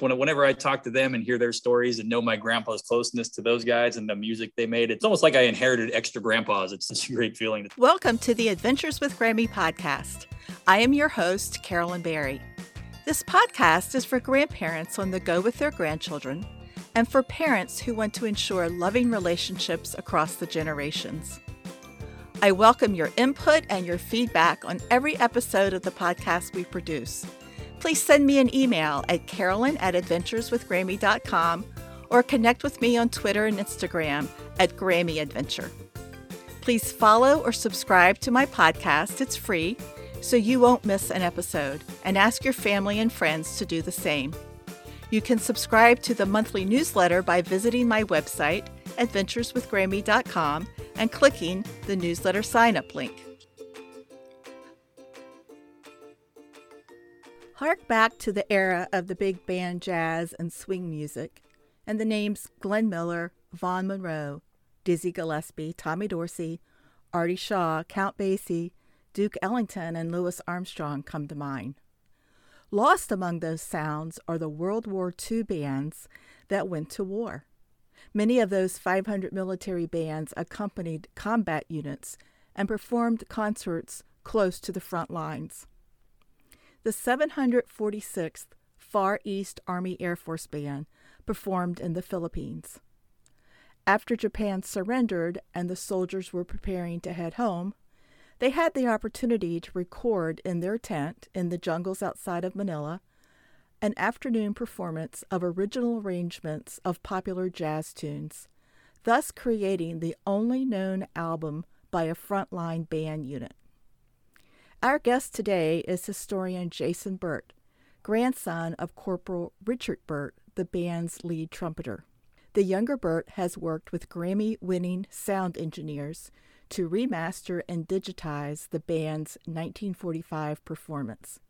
when, whenever I talk to them and hear their stories and know my grandpa's closeness to those guys and the music they made, it's almost like I inherited extra grandpas. It's such a great feeling. Welcome to the Adventures with Grammy podcast. I am your host, Carolyn Berry. This podcast is for grandparents on the go with their grandchildren and for parents who want to ensure loving relationships across the generations. I welcome your input and your feedback on every episode of the podcast we produce. Please send me an email at carolyn at adventureswithgrammy.com or connect with me on Twitter and Instagram at Grammy Adventure. Please follow or subscribe to my podcast. It's free, so you won't miss an episode, and ask your family and friends to do the same. You can subscribe to the monthly newsletter by visiting my website, adventureswithgrammy.com, and clicking the newsletter sign up link. Hark back to the era of the big band jazz and swing music, and the names Glenn Miller, Vaughn Monroe, Dizzy Gillespie, Tommy Dorsey, Artie Shaw, Count Basie, Duke Ellington, and Louis Armstrong come to mind. Lost among those sounds are the World War II bands that went to war. Many of those 500 military bands accompanied combat units and performed concerts close to the front lines. The 746th Far East Army Air Force Band performed in the Philippines. After Japan surrendered and the soldiers were preparing to head home, they had the opportunity to record in their tent in the jungles outside of Manila an afternoon performance of original arrangements of popular jazz tunes, thus creating the only known album by a frontline band unit. Our guest today is historian Jason Burt, grandson of Corporal Richard Burt, the band's lead trumpeter. The younger Burt has worked with Grammy winning sound engineers to remaster and digitize the band's 1945 performance.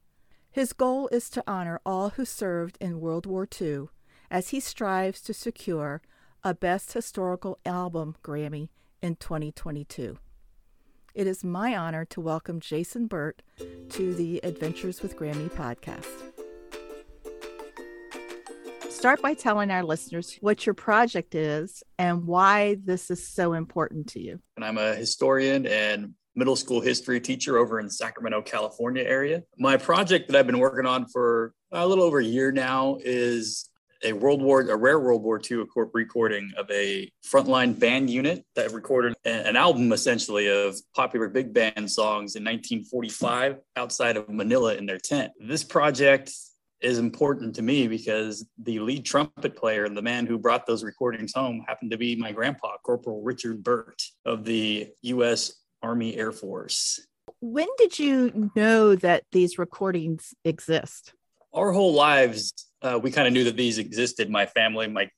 His goal is to honor all who served in World War II as he strives to secure a Best Historical Album Grammy in 2022. It is my honor to welcome Jason Burt to the Adventures with Grammy podcast. Start by telling our listeners what your project is and why this is so important to you. And I'm a historian and middle school history teacher over in Sacramento, California area. My project that I've been working on for a little over a year now is a World War, a rare World War II recording of a frontline band unit that recorded an album essentially of popular big band songs in 1945 outside of Manila in their tent. This project is important to me because the lead trumpet player and the man who brought those recordings home happened to be my grandpa, Corporal Richard Burt of the U.S. Army Air Force. When did you know that these recordings exist? Our whole lives, uh, we kind of knew that these existed. My family, my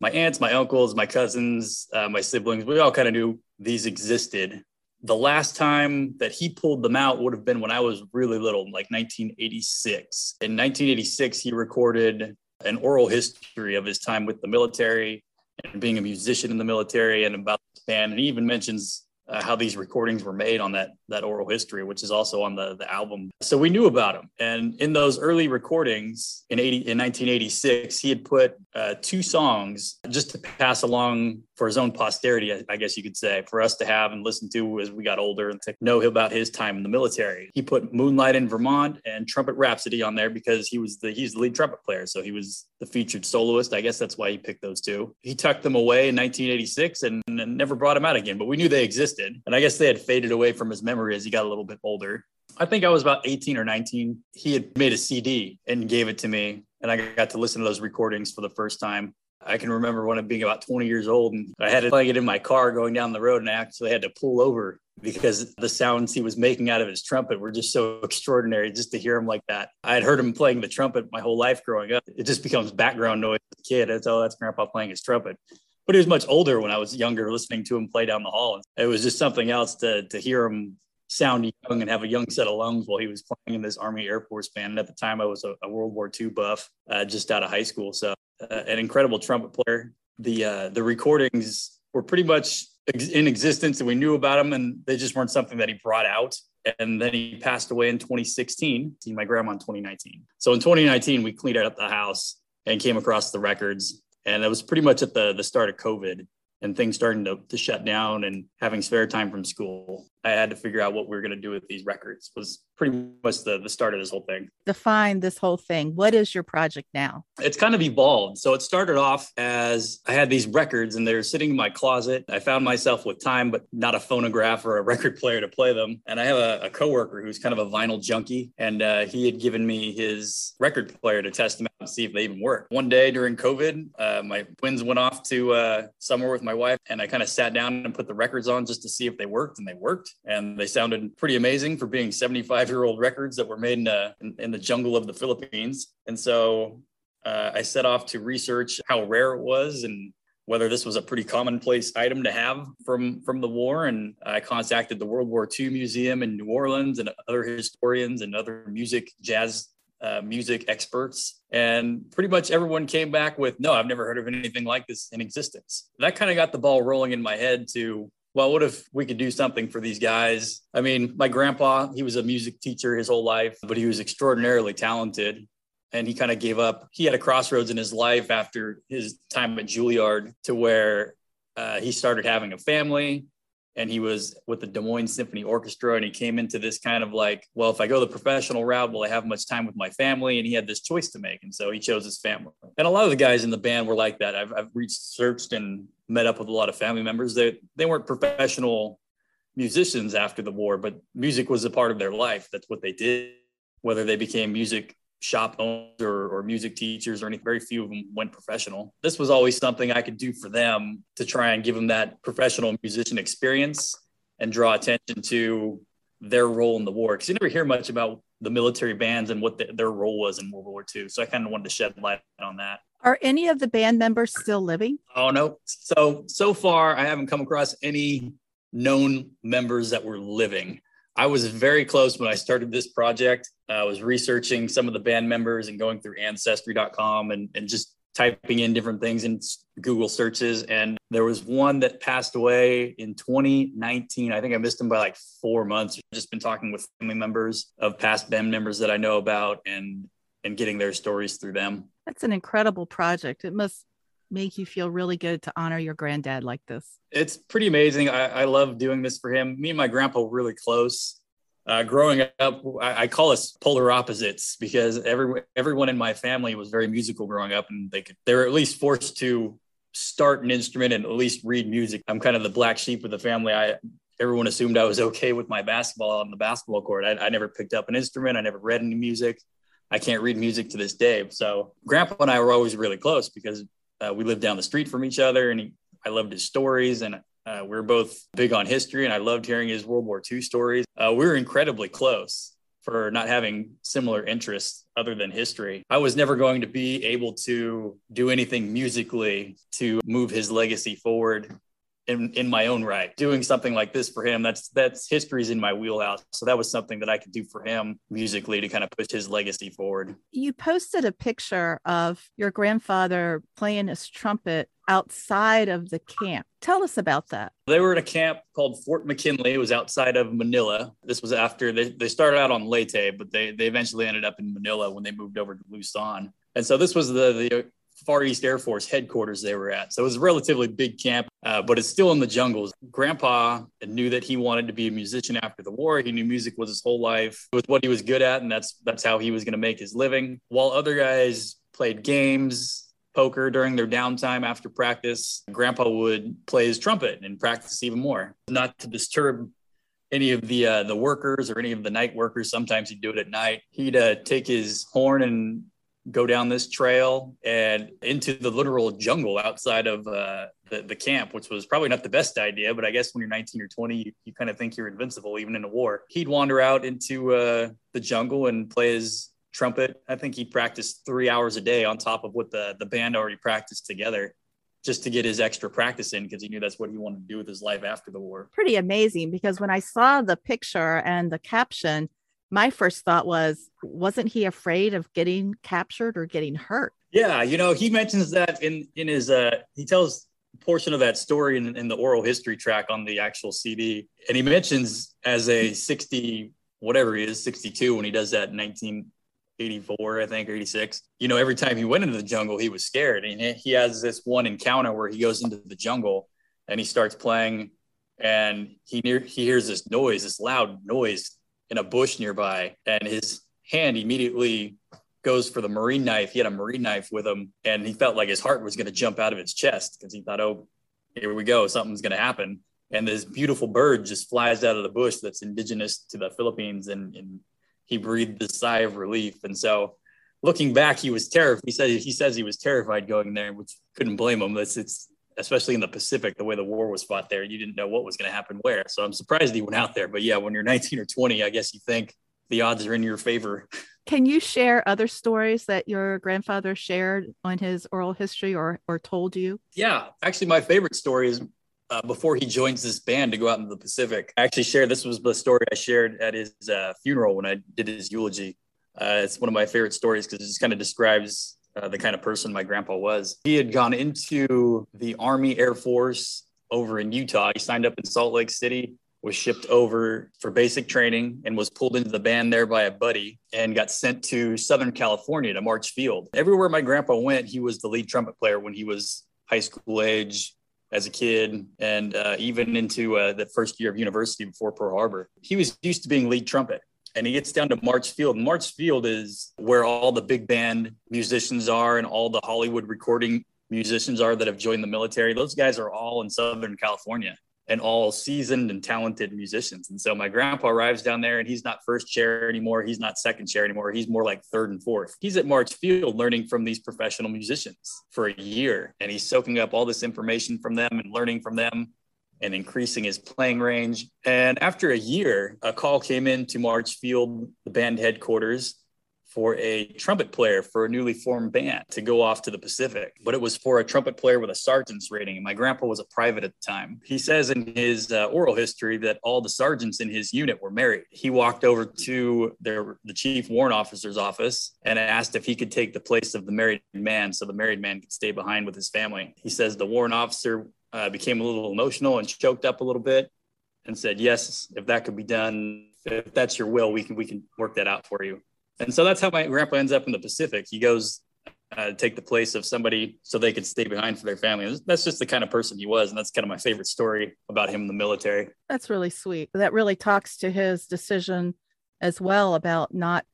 my aunts, my uncles, my cousins, uh, my siblings, we all kind of knew these existed. The last time that he pulled them out would have been when I was really little, like 1986. In 1986, he recorded an oral history of his time with the military and being a musician in the military and about the band. And he even mentions uh, how these recordings were made on that that oral history, which is also on the the album. So we knew about him, and in those early recordings in eighty in 1986, he had put uh, two songs just to pass along for his own posterity, I guess you could say, for us to have and listen to as we got older and to know about his time in the military. He put Moonlight in Vermont and Trumpet Rhapsody on there because he was the he's the lead trumpet player, so he was the featured soloist. I guess that's why he picked those two. He tucked them away in 1986 and, and never brought them out again, but we knew they existed, and I guess they had faded away from his memory as he got a little bit older. I think I was about 18 or 19. He had made a CD and gave it to me. And I got to listen to those recordings for the first time. I can remember when I being about 20 years old and I had to play it in my car going down the road and I actually had to pull over because the sounds he was making out of his trumpet were just so extraordinary just to hear him like that. I had heard him playing the trumpet my whole life growing up. It just becomes background noise as a kid. That's, oh, that's grandpa playing his trumpet. But he was much older when I was younger listening to him play down the hall. It was just something else to, to hear him sound young and have a young set of lungs while he was playing in this Army Air Force band. And at the time, I was a, a World War II buff, uh, just out of high school. So, uh, an incredible trumpet player. The uh, the recordings were pretty much in existence, and we knew about them, and they just weren't something that he brought out. And then he passed away in 2016. See my grandma in 2019. So in 2019, we cleaned out the house and came across the records. And it was pretty much at the the start of COVID and things starting to, to shut down and having spare time from school. I had to figure out what we were going to do with these records was pretty much the, the start of this whole thing. Define this whole thing. What is your project now? It's kind of evolved. So it started off as I had these records and they're sitting in my closet. I found myself with time, but not a phonograph or a record player to play them. And I have a, a coworker who's kind of a vinyl junkie, and uh, he had given me his record player to test them see if they even work. One day during COVID, uh, my twins went off to uh, somewhere with my wife, and I kind of sat down and put the records on just to see if they worked, and they worked and they sounded pretty amazing for being 75 year old records that were made in, uh, in, in, the jungle of the Philippines. And so uh, I set off to research how rare it was and whether this was a pretty commonplace item to have from from the war. And I contacted the World War II Museum in New Orleans and other historians and other music jazz. Uh, music experts and pretty much everyone came back with no i've never heard of anything like this in existence that kind of got the ball rolling in my head to well, what if we could do something for these guys? I mean, my grandpa, he was a music teacher his whole life, but he was extraordinarily talented. And he kind of gave up. He had a crossroads in his life after his time at Juilliard to where uh, he started having a family and he was with the Des Moines Symphony Orchestra and he came into this kind of like, well, if I go the professional route, will I have much time with my family? And he had this choice to make. And so he chose his family. And a lot of the guys in the band were like that. I've, I've researched and met up with a lot of family members. They, they weren't professional musicians after the war, but music was a part of their life. That's what they did. Whether they became music shop owners or, or, music teachers or anything. Very few of them went professional. This was always something I could do for them to try and give them that professional musician experience and draw attention to their role in the war. Because you never hear much about the military bands and what the, their role was in World War II. So I kind of wanted to shed light on that. Are any of the band members still living? Oh no. So so far I haven't come across any known members that were living. I was very close when I started this project. I was researching some of the band members and going through ancestry.com and, and just typing in different things in Google searches. And there was one that passed away in 2019. I think I missed him by like four months. I've just been talking with family members of past band members that I know about and and getting their stories through them. That's an incredible project. It must make you feel really good to honor your granddad like this? It's pretty amazing. I, I love doing this for him. Me and my grandpa were really close. Uh, growing up, I, I, call us polar opposites because every everyone in my family was very musical growing up, and they could they were at least forced to start an instrument and at least read music. I'm kind of the black sheep of the family. I everyone assumed I was okay with my basketball on the basketball court. I, I never picked up an instrument. I never read any music. I can't read music to this day. So grandpa and I were always really close because uh, we lived down the street from each other, and he, I loved his stories, and uh, we are both big on history, and I loved hearing his World War II stories. Uh, we were incredibly close for not having similar interests other than history. I was never going to be able to do anything musically to move his legacy forward in, in my own right. Doing something like this for him, that's that's history's in my wheelhouse. So that was something that I could do for him musically to kind of push his legacy forward. You posted a picture of your grandfather playing his trumpet outside of the camp. Tell us about that. They were at a camp called Fort McKinley. It was outside of Manila. This was after they, they started out on Leyte, but they, they eventually ended up in Manila when they moved over to Luzon. And so this was the, the Far East Air Force headquarters they were at. So it was a relatively big camp, uh, but it's still in the jungles. Grandpa knew that he wanted to be a musician after the war. He knew music was his whole life. It was what he was good at, and that's that's how he was going to make his living. While other guys played games, poker during their downtime after practice, Grandpa would play his trumpet and practice even more, not to disturb any of the uh, the workers or any of the night workers. Sometimes he'd do it at night. He'd uh, take his horn and go down this trail and into the literal jungle outside of uh, the, the camp, which was probably not the best idea. But I guess when you're 19 or 20, you, you kind of think you're invincible, even in a war. He'd wander out into uh, the jungle and play his trumpet. I think he practiced three hours a day on top of what the, the band already practiced together just to get his extra practice in because he knew that's what he wanted to do with his life after the war. Pretty amazing because when I saw the picture and the caption, my first thought was, wasn't he afraid of getting captured or getting hurt? Yeah, you know, he mentions that in in his uh he tells portion of that story in, in the oral history track on the actual CD. And he mentions as a 60, whatever he is, 62, when he does that 19 84, I think, or 86. You know, every time he went into the jungle, he was scared. And he has this one encounter where he goes into the jungle and he starts playing and he near he hears this noise, this loud noise in a bush nearby, and his hand immediately goes for the marine knife. He had a marine knife with him, and he felt like his heart was going to jump out of its chest because he thought, "Oh, here we go, something's going to happen." And this beautiful bird just flies out of the bush that's indigenous to the Philippines, and, and he breathed a sigh of relief. And so, looking back, he was terrified. He said he says he was terrified going there, which couldn't blame him. It's it's especially in the Pacific, the way the war was fought there, you didn't know what was going to happen where. So I'm surprised he went out there. But yeah, when you're 19 or 20, I guess you think the odds are in your favor. Can you share other stories that your grandfather shared on his oral history or or told you? Yeah, actually, my favorite story is uh, before he joins this band to go out into the Pacific. I actually shared this was the story I shared at his uh, funeral when I did his eulogy. Uh, it's one of my favorite stories because it just kind of describes uh, the kind of person my grandpa was. He had gone into the Army Air Force over in Utah. He signed up in Salt Lake City, was shipped over for basic training, and was pulled into the band there by a buddy and got sent to Southern California to March Field. Everywhere my grandpa went, he was the lead trumpet player when he was high school age, as a kid and uh, even into uh, the first year of university before Pearl Harbor. He was used to being lead trumpet and he gets down to March Field. March Field is where all the big band musicians are and all the Hollywood recording musicians are that have joined the military. Those guys are all in Southern California and all seasoned and talented musicians. And so my grandpa arrives down there and he's not first chair anymore. He's not second chair anymore. He's more like third and fourth. He's at March Field learning from these professional musicians for a year and he's soaking up all this information from them and learning from them and increasing his playing range. And after a year, a call came in to March Field, the band headquarters, for a trumpet player for a newly formed band to go off to the Pacific. But it was for a trumpet player with a sergeant's rating. And my grandpa was a private at the time. He says in his uh, oral history that all the sergeants in his unit were married. He walked over to their, the chief warrant officer's office and asked if he could take the place of the married man so the married man could stay behind with his family. He says the warrant officer uh, became a little emotional and choked up a little bit and said, "Yes, if that could be done, if that's your will, we can we can work that out for you." And so that's how my grandpa ends up in the Pacific. He goes uh, take the place of somebody so they could stay behind for their family. That's just the kind of person he was, and that's kind of my favorite story about him in the military. That's really sweet. That really talks to his decision as well about not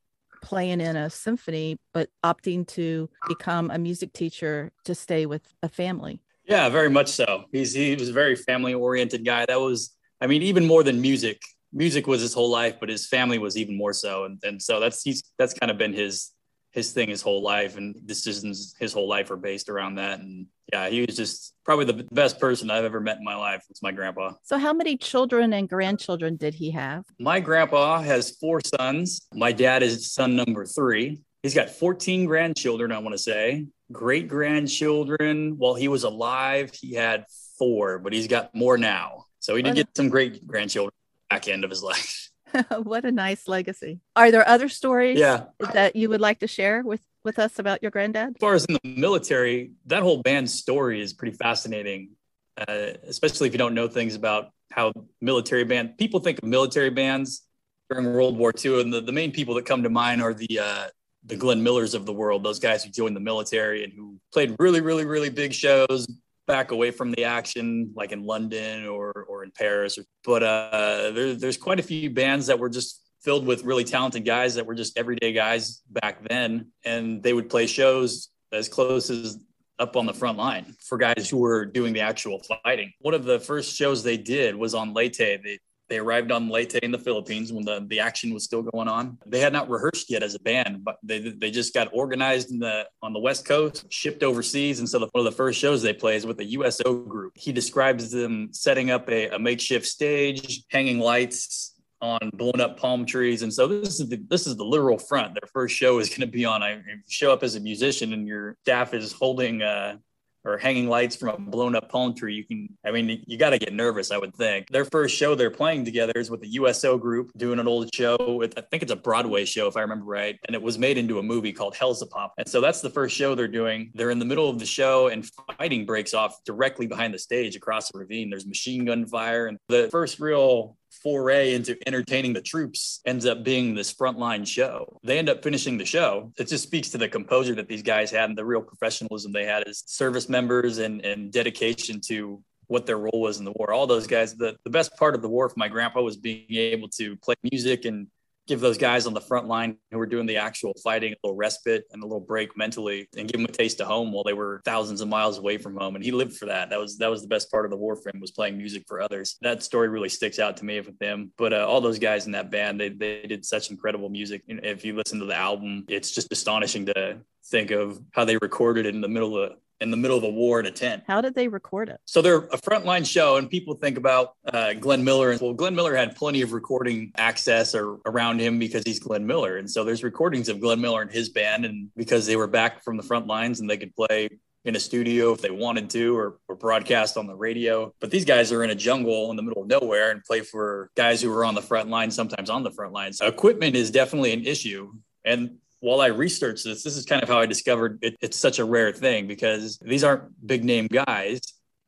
playing in a symphony, but opting to become a music teacher to stay with a family. Yeah, very much so. He's he was a very family oriented guy. That was, I mean, even more than music. Music was his whole life, but his family was even more so. And and so that's he's that's kind of been his his thing his whole life, and decisions his whole life are based around that. And yeah, he was just probably the best person I've ever met in my life. It's my grandpa. So, how many children and grandchildren did he have? My grandpa has four sons. My dad is son number three. He's got 14 grandchildren, I want to say great grandchildren. While he was alive, he had four, but he's got more now. So he did get some great grandchildren back end of his life. what a nice legacy. Are there other stories yeah. that you would like to share with, with us about your granddad? As far as in the military, that whole band story is pretty fascinating, uh, especially if you don't know things about how military band people think of military bands during World War II. And the, the main people that come to mind are the uh, the Glenn Millers of the world, those guys who joined the military and who played really, really, really big shows back away from the action, like in London or or in Paris. But uh, there, there's quite a few bands that were just filled with really talented guys that were just everyday guys back then, and they would play shows as close as up on the front line for guys who were doing the actual fighting. One of the first shows they did was on Leyte. They they arrived on Leyte in the Philippines when the, the action was still going on. They had not rehearsed yet as a band, but they, they just got organized in the on the West Coast, shipped overseas. And so the, one of the first shows they play is with the USO group. He describes them setting up a, a makeshift stage, hanging lights, on blown up palm trees. And so this is the, this is the literal front. Their first show is going to be on. I show up as a musician and your staff is holding uh, or hanging lights from a blown up palm tree, you can, I mean, you got to get nervous, I would think. Their first show they're playing together is with the USO group doing an old show with, I think it's a Broadway show, if I remember right. And it was made into a movie called Hellzapopp. And so that's the first show they're doing. They're in the middle of the show and fighting breaks off directly behind the stage across the ravine. There's machine gun fire. And the first real foray into entertaining the troops ends up being this frontline show. They end up finishing the show. It just speaks to the composure that these guys had and the real professionalism they had as service members and, and dedication to what their role was in the war. All those guys, the, the best part of the war for my grandpa was being able to play music and give those guys on the front line who were doing the actual fighting a little respite and a little break mentally and give them a taste of home while they were thousands of miles away from home. And he lived for that. That was that was the best part of the war for him was playing music for others. That story really sticks out to me with them. But uh, all those guys in that band they, they did such incredible music. If you listen to the album it's just astonishing to think of how they recorded it in the middle of in the middle of a war in a tent. How did they record it? So they're a frontline show, and people think about uh, Glenn Miller. Well, Glenn Miller had plenty of recording access or around him because he's Glenn Miller, and so there's recordings of Glenn Miller and his band, and because they were back from the front lines and they could play in a studio if they wanted to or, or broadcast on the radio. But these guys are in a jungle in the middle of nowhere and play for guys who are on the front line, sometimes on the front lines. Equipment is definitely an issue. And while I researched this, this is kind of how I discovered it, it's such a rare thing because these aren't big name guys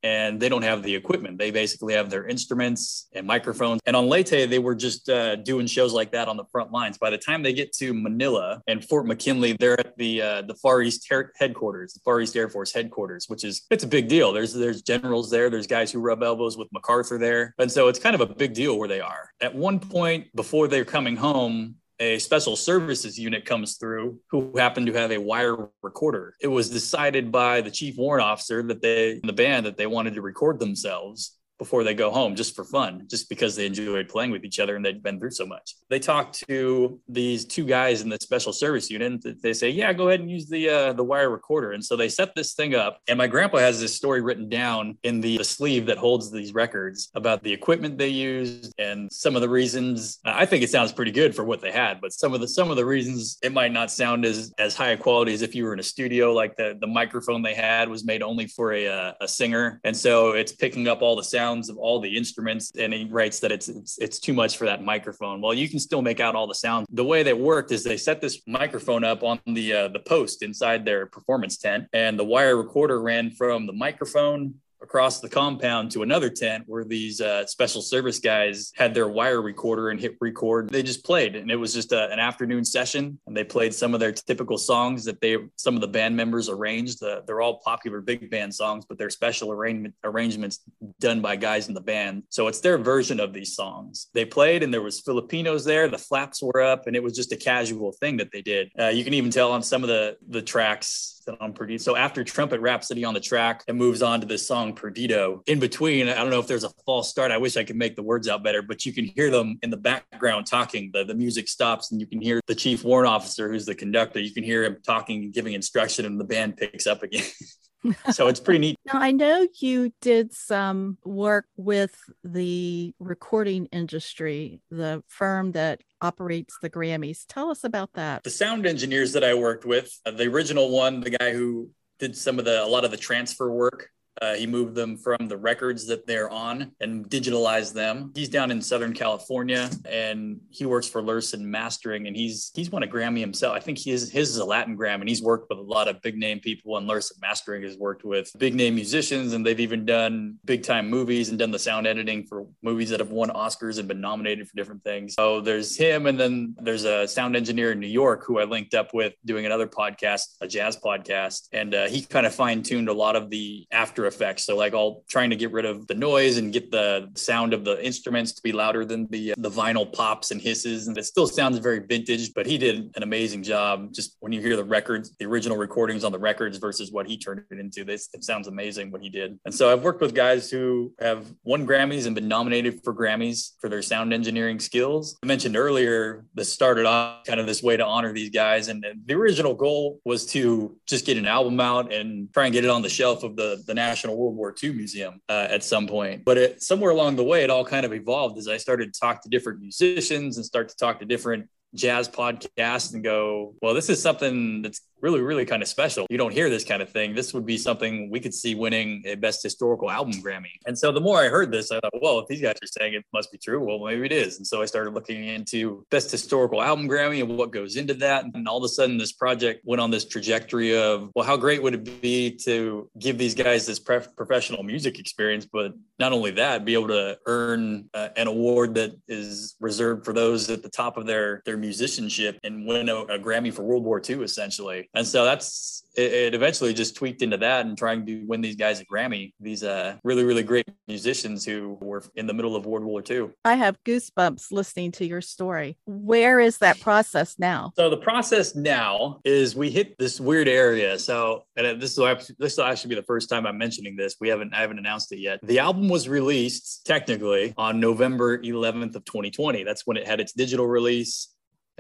and they don't have the equipment. They basically have their instruments and microphones. And on Leyte, they were just uh, doing shows like that on the front lines. By the time they get to Manila and Fort McKinley, they're at the uh, the Far East Her- headquarters, the Far East Air Force headquarters, which is it's a big deal. There's there's generals there. There's guys who rub elbows with MacArthur there, and so it's kind of a big deal where they are. At one point before they're coming home, a special services unit comes through who happened to have a wire recorder. It was decided by the chief warrant officer that they, the band, that they wanted to record themselves before they go home just for fun, just because they enjoyed playing with each other and they'd been through so much. They talked to these two guys in the special service unit. And they say, "Yeah, go ahead and use the uh, the wire recorder." And so they set this thing up. And my grandpa has this story written down in the, the sleeve that holds these records about the equipment they used and some of the reasons. I think it sounds pretty good for what they had, but some of the some of the reasons it might not sound as as high a quality as if you were in a studio. Like the the microphone they had was made only for a uh, a singer, and so it's picking up all the sound sounds of all the instruments and he writes that it's, it's it's too much for that microphone. Well you can still make out all the sounds. The way they worked is they set this microphone up on the uh, the post inside their performance tent and the wire recorder ran from the microphone across the compound to another tent where these uh, special service guys had their wire recorder and hit record. They just played, and it was just a, an afternoon session. And they played some of their typical songs that they some of the band members arranged. Uh, they're all popular big band songs, but they're special arrangement arrangements done by guys in the band. So it's their version of these songs. They played, and there was Filipinos there. The flaps were up, and it was just a casual thing that they did. Uh, you can even tell on some of the the tracks on Perdido. So after Trumpet Rhapsody on the track, it moves on to this song Perdido. In between, I don't know if there's a false start. I wish I could make the words out better, but you can hear them in the background talking. The, the music stops and you can hear the chief warrant officer, who's the conductor. You can hear him talking and giving instruction, and the band picks up again. so it's pretty neat. Now, I know you did some work with the recording industry, the firm that operates the Grammys. Tell us about that. The sound engineers that I worked with, uh, the original one, the guy who did some of the a lot of the transfer work uh, he moved them from the records that they're on and digitalized them. He's down in Southern California and he works for Lurssen Mastering and he's he's won a Grammy himself. I think his his is a Latin Grammy and he's worked with a lot of big name people and Lurssen Mastering has worked with big name musicians and they've even done big time movies and done the sound editing for movies that have won Oscars and been nominated for different things. So there's him and then there's a sound engineer in New York who I linked up with doing another podcast, a jazz podcast, and uh, he kind of fine tuned a lot of the after effects. So like all trying to get rid of the noise and get the sound of the instruments to be louder than the uh, the vinyl pops and hisses. And it still sounds very vintage, but he did an amazing job. Just when you hear the records, the original recordings on the records versus what he turned it into, this it sounds amazing what he did. And so I've worked with guys who have won Grammys and been nominated for Grammys for their sound engineering skills. I mentioned earlier this started off kind of this way to honor these guys. And the original goal was to just get an album out and try and get it on the shelf of the, the National National World War II Museum uh, at some point. But it, somewhere along the way, it all kind of evolved as I started to talk to different musicians and start to talk to different jazz podcasts and go, well, this is something that's really, really kind of special. You don't hear this kind of thing. This would be something we could see winning a best historical album Grammy. And so the more I heard this, I thought, well, if these guys are saying it must be true, well, maybe it is. And so I started looking into best historical album Grammy and what goes into that. And all of a sudden, this project went on this trajectory of, well, how great would it be to give these guys this pre- professional music experience, but not only that, be able to earn uh, an award that is reserved for those at the top of their their musicianship and win a, a Grammy for World War II, essentially. And so that's it, it, eventually just tweaked into that and trying to win these guys a Grammy. These uh, really, really great musicians who were in the middle of World War II. I have goosebumps listening to your story. Where is that process now? So the process now is we hit this weird area. So and this will this will actually be the first time I'm mentioning this. We haven't I haven't announced it yet. The album was released technically on November 11th of 2020. That's when it had its digital release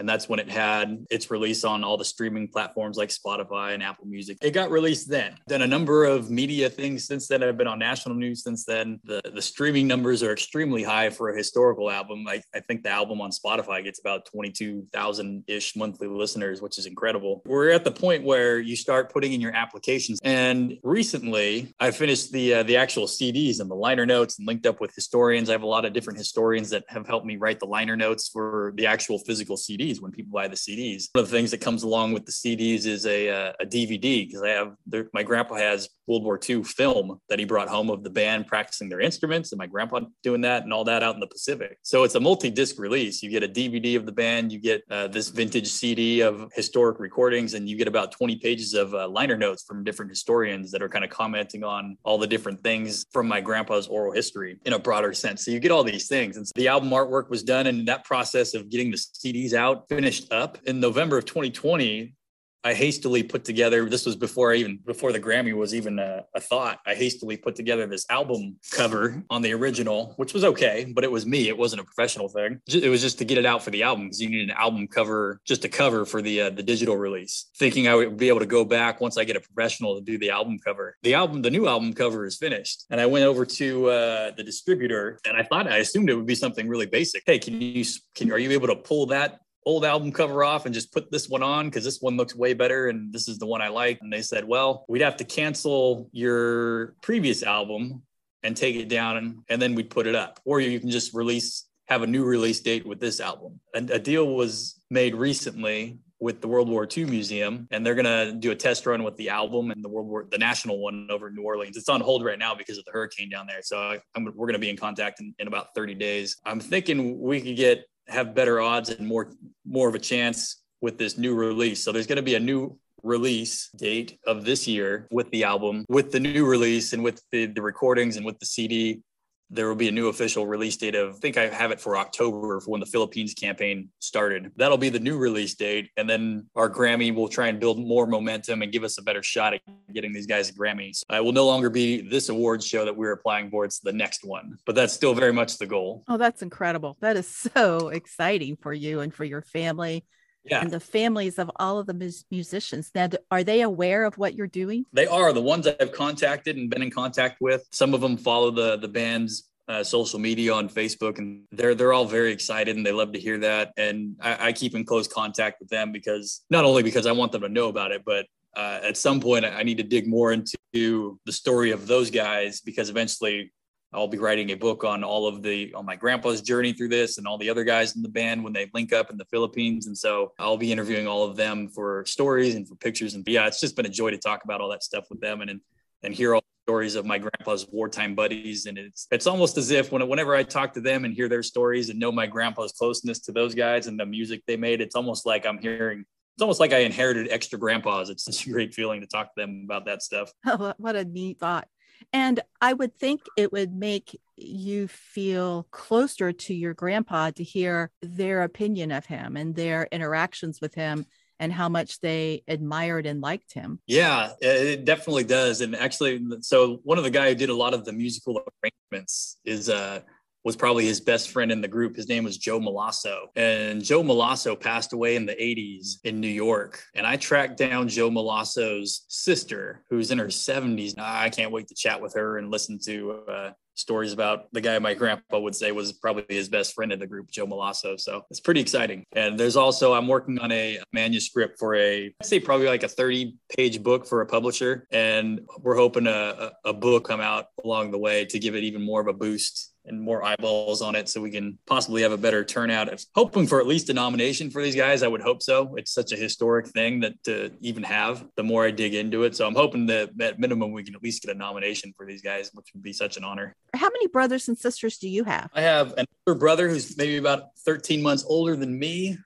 and that's when it had its release on all the streaming platforms like Spotify and Apple Music. It got released then. Then a number of media things since then have been on national news since then. The the streaming numbers are extremely high for a historical album. I, I think the album on Spotify gets about 22,000 ish monthly listeners, which is incredible. We're at the point where you start putting in your applications. And recently I finished the uh, the actual CDs and the liner notes and linked up with historians. I have a lot of different historians that have helped me write the liner notes for the actual physical CDs CDs when people buy the CDs. One of the things that comes along with the CDs is a, uh, a DVD because I have my grandpa has World War II film that he brought home of the band practicing their instruments and my grandpa doing that and all that out in the Pacific. So it's a multi-disc release. You get a DVD of the band, you get uh, this vintage CD of historic recordings, and you get about 20 pages of uh, liner notes from different historians that are kind of commenting on all the different things from my grandpa's oral history in a broader sense. So you get all these things. And so the album artwork was done, and that process of getting the CDs out finished up in November of 2020. I hastily put together. This was before I even before the Grammy was even a, a, thought. I hastily put together this album cover on the original, which was okay, but it was me. It wasn't a professional thing. It was just to get it out for the album because you need an album cover, just a cover for the uh, the digital release. Thinking I would be able to go back once I get a professional to do the album cover. The album, the new album cover is finished, and I went over to uh, the distributor, and I thought I assumed it would be something really basic. Hey, can you can are you able to pull that old album cover off and just put this one on because this one looks way better and this is the one I like. And they said, well, we'd have to cancel your previous album and take it down and, and then we'd put it up. Or you can just release, have a new release date with this album. And a deal was made recently with the World War II Museum, and they're gonna do a test run with the album and the World War, the national one over in New Orleans. It's on hold right now because of the hurricane down there. So I, we're gonna be in contact in, in about 30 days. I'm thinking we could get have better odds and more more of a chance with this new release. So there's going to be a new release date of this year with the album, with the new release and with the, the recordings and with the CD there will be a new official release date of, I think I have it for October for when the Philippines campaign started. That'll be the new release date. And then our Grammy will try and build more momentum and give us a better shot at getting these guys Grammys. Uh, it will no longer be this awards show that we're applying for. It's the next one, but that's still very much the goal. Oh, that's incredible. That is so exciting for you and for your family yeah. and the families of all of the mus- musicians. Now, are they aware of what you're doing? They are. The ones I've contacted and been in contact with. Some of them follow the the band's uh, social media on Facebook, and they're they're all very excited and they love to hear that. And I, I, keep in close contact with them because not only because I want them to know about it, but uh, at some point I need to dig more into the story of those guys because eventually I'll be writing a book on all of the on my grandpa's journey through this and all the other guys in the band when they link up in the Philippines. And so I'll be interviewing all of them for stories and for pictures. And yeah, it's just been a joy to talk about all that stuff with them and and, hear all the stories of my grandpa's wartime buddies. And it's it's almost as if when, whenever I talk to them and hear their stories and know my grandpa's closeness to those guys and the music they made, it's almost like I'm hearing it's almost like I inherited extra grandpas. It's such a great feeling to talk to them about that stuff. What a neat thought. And I would think it would make you feel closer to your grandpa to hear their opinion of him and their interactions with him and how much they admired and liked him. Yeah, it definitely does. And actually, so one of the guy who did a lot of the musical arrangements is uh was probably his best friend in the group. His name was Joe Malasso. And Joe Malasso passed away in the 80s in New York. And I tracked down Joe Malasso's sister, who's in her 70s. I can't wait to chat with her and listen to uh, stories about the guy my grandpa would say was probably his best friend in the group, Joe Malasso. So it's pretty exciting. And there's also, I'm working on a manuscript for a, I'd say probably like a 30 page book for a publisher. And we're hoping a, a book come out along the way to give it even more of a boost and more eyeballs on it so we can possibly have a better turnout. hoping for at least a nomination for these guys. I would hope so. It's such a historic thing that to even have the more I dig into it. So I'm hoping that at minimum we can at least get a nomination for these guys, which would be such an honor. How many brothers and sisters do you have? I have an older brother who's maybe about 13 months older than me.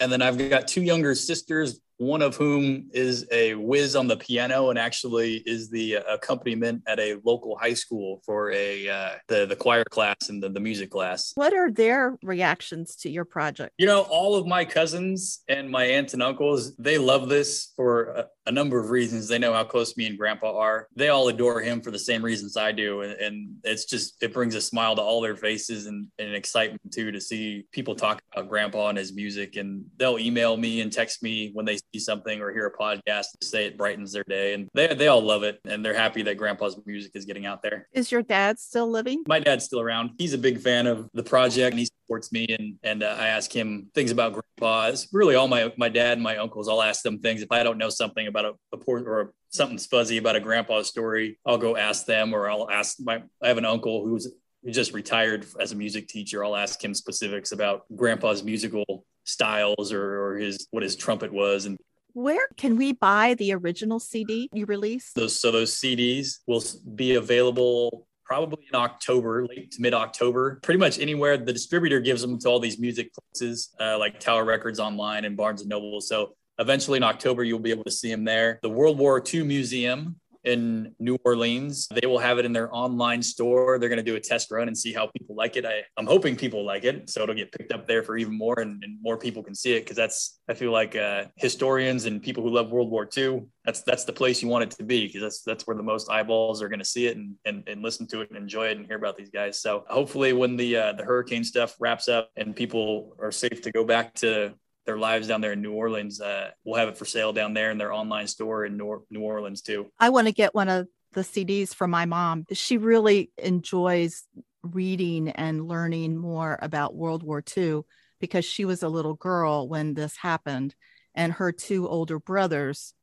And then I've got two younger sisters, one of whom is a whiz on the piano and actually is the uh, accompaniment at a local high school for a uh, the the choir class and the, the music class. What are their reactions to your project? You know, all of my cousins and my aunts and uncles, they love this for a, a number of reasons. They know how close me and grandpa are. They all adore him for the same reasons I do. And, and it's just, it brings a smile to all their faces and, and excitement too to see people talk about grandpa and his music. And they'll email me and text me when they see something or hear a podcast to say it brightens their day. And they, they all love it. And they're happy that grandpa's music is getting out there. Is your dad still living? My dad's still around. He's a big fan of the project and he supports me. And, and uh, I ask him things about grandpa. It's really all my, my dad and my uncles. I'll ask them things. If I don't know something about a, a port or something's fuzzy about a grandpa story, I'll go ask them or I'll ask my, I have an uncle who's who just retired as a music teacher. I'll ask him specifics about grandpa's musical styles or, or his what his trumpet was and where can we buy the original CD you released? Those so those CDs will be available probably in October, late to mid October. Pretty much anywhere the distributor gives them to all these music places uh, like Tower Records online and Barnes and Noble. So eventually in October you'll be able to see them there. The World War II Museum in New Orleans. They will have it in their online store. They're going to do a test run and see how people like it. I, I'm hoping people like it. So it'll get picked up there for even more and, and more people can see it because that's, I feel like uh, historians and people who love World War II, that's that's the place you want it to be because that's that's where the most eyeballs are going to see it and, and and listen to it and enjoy it and hear about these guys. So hopefully when the uh, the hurricane stuff wraps up and people are safe to go back to their lives down there in New Orleans. Uh, we'll have it for sale down there in their online store in New, New Orleans too. I want to get one of the CDs for my mom. She really enjoys reading and learning more about World War II because she was a little girl when this happened, and her two older brothers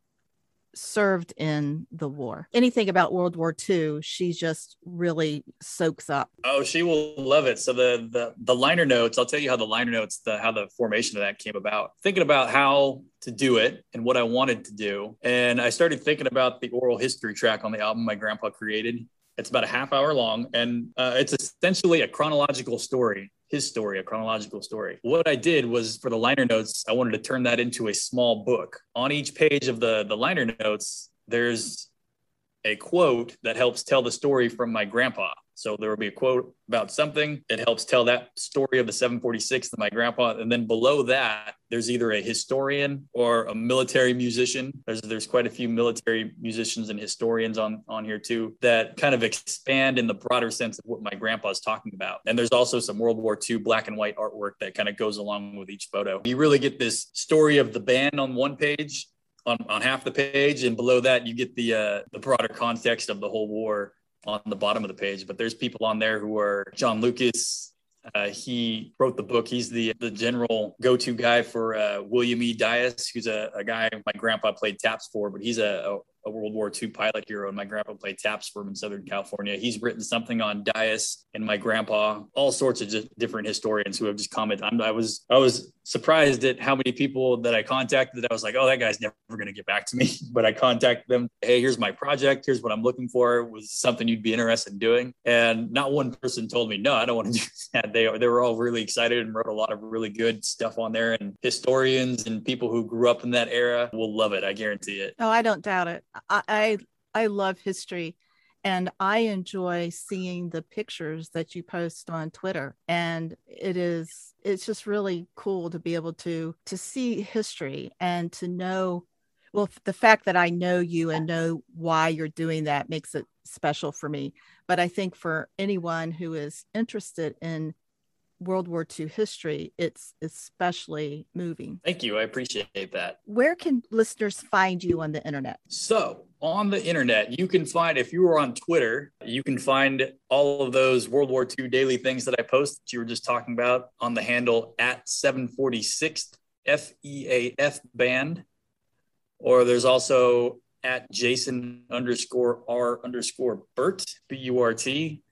served in the war. Anything about World War II, she just really soaks up. Oh, she will love it. So the the the liner notes, I'll tell you how the liner notes, the how the formation of that came about. Thinking about how to do it and what I wanted to do, and I started thinking about the oral history track on the album my grandpa created. It's about a half hour long, and uh, it's essentially a chronological story his story, a chronological story. What I did was for the liner notes, I wanted to turn that into a small book. On each page of the, the liner notes, there's a quote that helps tell the story from my grandpa. So there will be a quote about something. It helps tell that story of the 746 that my grandpa. And then below that, there's either a historian or a military musician. There's there's quite a few military musicians and historians on on here too that kind of expand in the broader sense of what my grandpa is talking about. And there's also some World War II black and white artwork that kind of goes along with each photo. You really get this story of the band on one page. On, on half the page and below that you get the uh, the broader context of the whole war on the bottom of the page, but there's people on there who are John Lukacs. Uh, he wrote the book. He's the the general go-to guy for uh, William E. Dyess, who's a, a, guy my grandpa played taps for, but he's a, a World War II pilot hero, and my grandpa played taps for him in Southern California. He's written something on Dyess and my grandpa, all sorts of different historians who have just commented. I'm, I was I was surprised at how many people that I contacted. That I was like, oh, that guy's never going to get back to me. but I contacted them. Hey, here's my project. Here's what I'm looking for. Was something you'd be interested in doing? And not one person told me no. I don't want to do that. They they were all really excited and wrote a lot of really good stuff on there. And historians and people who grew up in that era will love it. I guarantee it. Oh, I don't doubt it. I, I, love history and I enjoy seeing the pictures that you post on Twitter. And it is, it's just really cool to be able to, to see history and to know well, the fact that I know you and know why you're doing that makes it special for me. But I think for anyone who is interested in World War II history, it's especially moving. Thank you. I appreciate that. Where can listeners find you on the internet? So, on the internet, you can find, if you were on Twitter, you can find all of those World War II daily things that I post that you were just talking about on the handle at 746th FEAF band. Or there's also at Jason underscore R underscore Burt, B U R T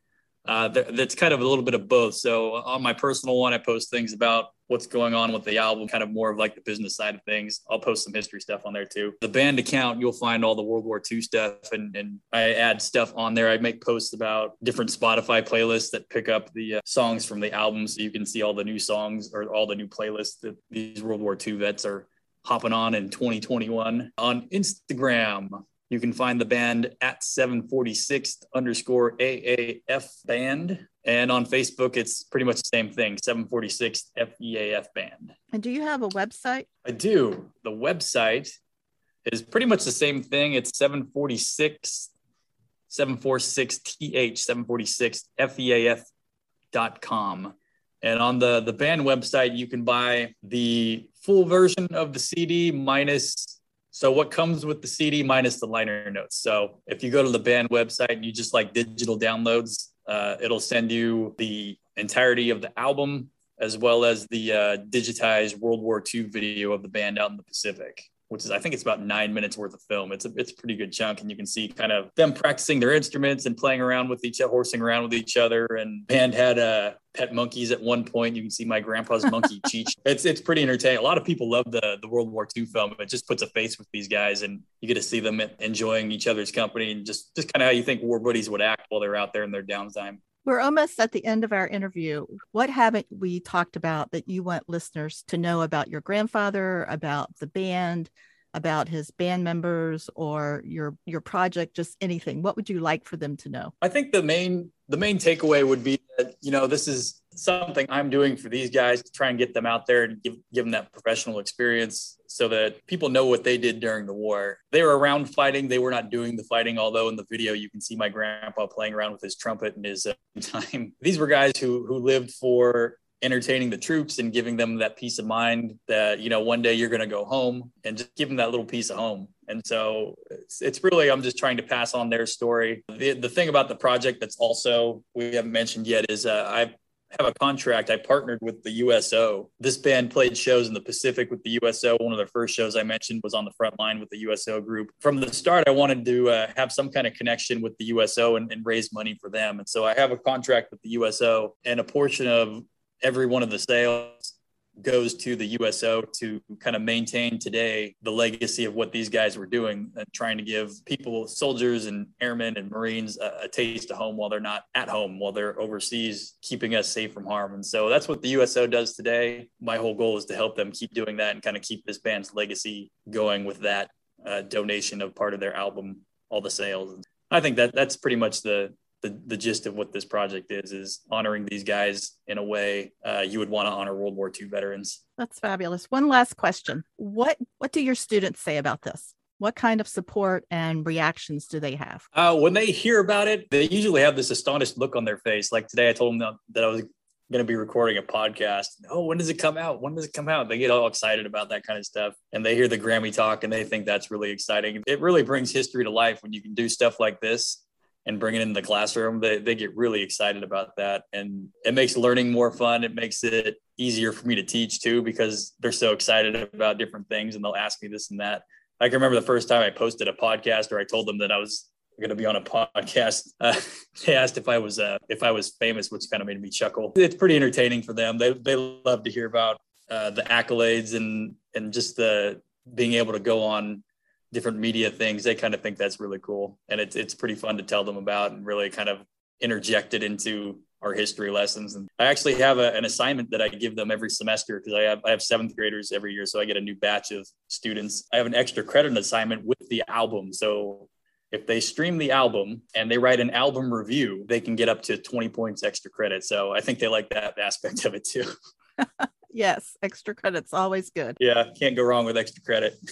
uh, that's kind of a little bit of both. So on my personal one, I post things about what's going on with the album, kind of more of like the business side of things. I'll post some history stuff on there too. The band account, you'll find all the World War II stuff, and, and I add stuff on there. I make posts about different Spotify playlists that pick up the uh, songs from the album, so you can see all the new songs or all the new playlists that these World War II vets are hopping on in 2021 on Instagram. You can find the band at 746 underscore AAF band. And on Facebook, it's pretty much the same thing 746 FEAF band. And do you have a website? I do. The website is pretty much the same thing. It's 746 746th 746 feaf.com. And on the, the band website, you can buy the full version of the CD minus so what comes with the CD minus the liner notes? So if you go to the band website and you just like digital downloads, uh, it'll send you the entirety of the album as well as the uh, digitized World War II video of the band out in the Pacific which is I think it's about nine minutes worth of film. It's a it's a pretty good chunk, and you can see kind of them practicing their instruments and playing around with each other, horsing around with each other. And band had uh, pet monkeys at one point. You can see my grandpa's monkey Cheech. It's it's pretty entertaining. A lot of people love the the World War II film. It just puts a face with these guys, and you get to see them enjoying each other's company and just just kind of how you think war buddies would act while they're out there in their downtime. We're almost at the end of our interview. What haven't we talked about that you want listeners to know about your grandfather, about the band, about his band members or your your project, just anything? What would you like for them to know? I think the main the main takeaway would be that you know this is something I'm doing for these guys to try and get them out there and give, give them that professional experience so that people know what they did during the war. They were around fighting. They were not doing the fighting, although in the video you can see my grandpa playing around with his trumpet in his uh, time. These were guys who who lived for entertaining the troops and giving them that peace of mind that you know one day you're going to go home and just give them that little piece of home and so it's, it's really i'm just trying to pass on their story the, the thing about the project that's also we haven't mentioned yet is uh, i have a contract. I partnered with the USO. This band played shows in the Pacific with the USO. One of the first shows I mentioned was on the front line with the USO group. From the start, I wanted to uh, have some kind of connection with the USO and, and raise money for them. And so I have a contract with the USO, and a portion of every one of the sales goes to the USO to kind of maintain today the legacy of what these guys were doing and trying to give people, soldiers and airmen and Marines, a, a, taste of home while they're not at home, while they're overseas, keeping us safe from harm. And so that's what the USO does today. My whole goal is to help them keep doing that and kind of keep this band's legacy going with that uh, donation of part of their album, all the sales. I think that that's pretty much the the, the gist of what this project is is honoring these guys in a way uh, you would want to honor World War II veterans. That's fabulous. One last question: what what do your students say about this? What kind of support and reactions do they have? Uh, when they hear about it, they usually have this astonished look on their face. Like today, I told them that I was going to be recording a podcast. Oh, when does it come out? When does it come out? They get all excited about that kind of stuff. And they hear the Grammy talk and they think that's really exciting. It really brings history to life when you can do stuff like this and bring it into the classroom, they, they get really excited about that. And it makes learning more fun. It makes it easier for me to teach too, because they're so excited about different things and they'll ask me this and that. I can remember the first time I posted a podcast or I told them that I was going to be on a podcast. Uh, they asked if I was uh, if I was famous, which kind of made me chuckle. It's pretty entertaining for them. They they love to hear about uh, the accolades and and just the being able to go on different media things, they kind of think that's really cool. And it's, it's pretty fun to tell them about and really kind of interject it into our history lessons. And I actually have a, an assignment that I give them every semester because I have, I have seventh graders every year. So I get a new batch of students. I have an extra credit assignment with the album. So if they stream the album and they write an album review, they can get up to 20 points extra credit. So I think they like that aspect of it too. yes, extra credit's always good. Yeah, can't go wrong with extra credit.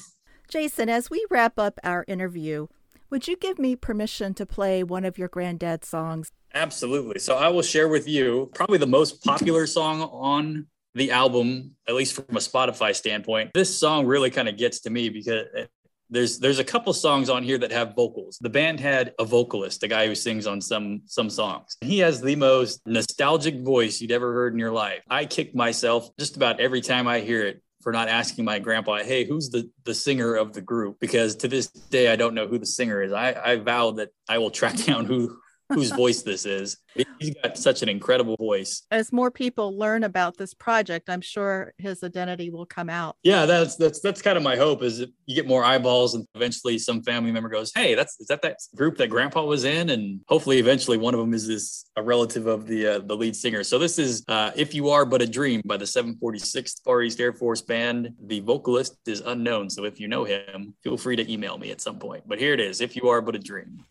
Jason, as we wrap up our interview, would you give me permission to play one of your granddad's songs? Absolutely. So I will share with you probably the most popular song on the album, at least from a Spotify standpoint. This song really kind of gets to me because uh, there's there's a couple songs on here that have vocals. The band had a vocalist, the guy who sings on some some songs. He has the most nostalgic voice you'd ever heard in your life. I kick myself just about every time I hear it for not asking my grandpa, hey, who's the the singer of the group? Because to this day I don't know who the singer is. I, I vow that I will track down who whose voice this is. He's got such an incredible voice. As more people learn about this project, I'm sure his identity will come out. Yeah, that's that's that's kind of my hope is you get more eyeballs and eventually some family member goes, "Hey, that's is that that group that grandpa was in?" and hopefully eventually one of them is this a relative of the uh, the lead singer. So this is uh, "If You Are But a Dream" by the 746th Far East Air Force Band. The vocalist is unknown, so if you know him, feel free to email me at some point. But here it is, "If You Are But a Dream."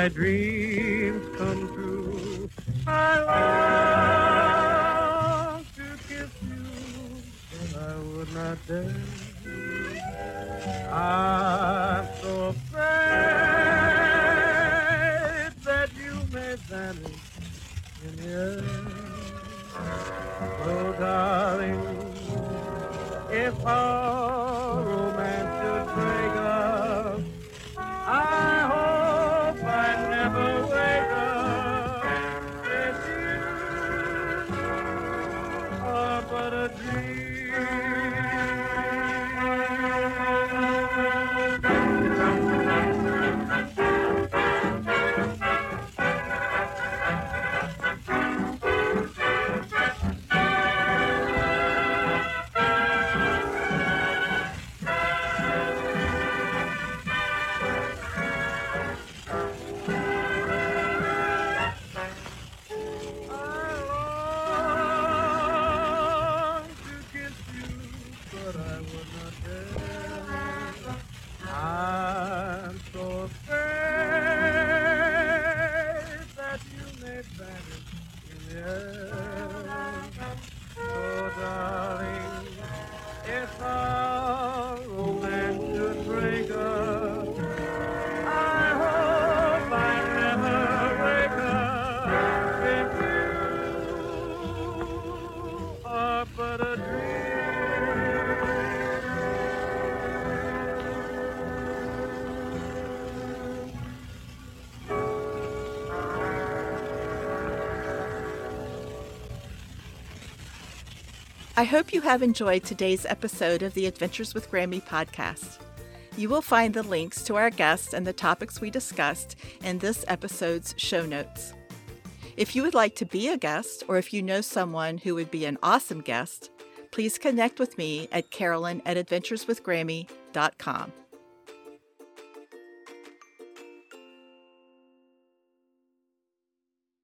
my dreams come true. I long to kiss you, but I would not dare. I'm so afraid that you may vanish in the air. Oh, darling, if I I hope you have enjoyed today's episode of the Adventures with Grammy podcast. You will find the links to our guests and the topics we discussed in this episode's show notes. If you would like to be a guest, or if you know someone who would be an awesome guest, please connect with me at carolyn at adventureswithgrammy.com.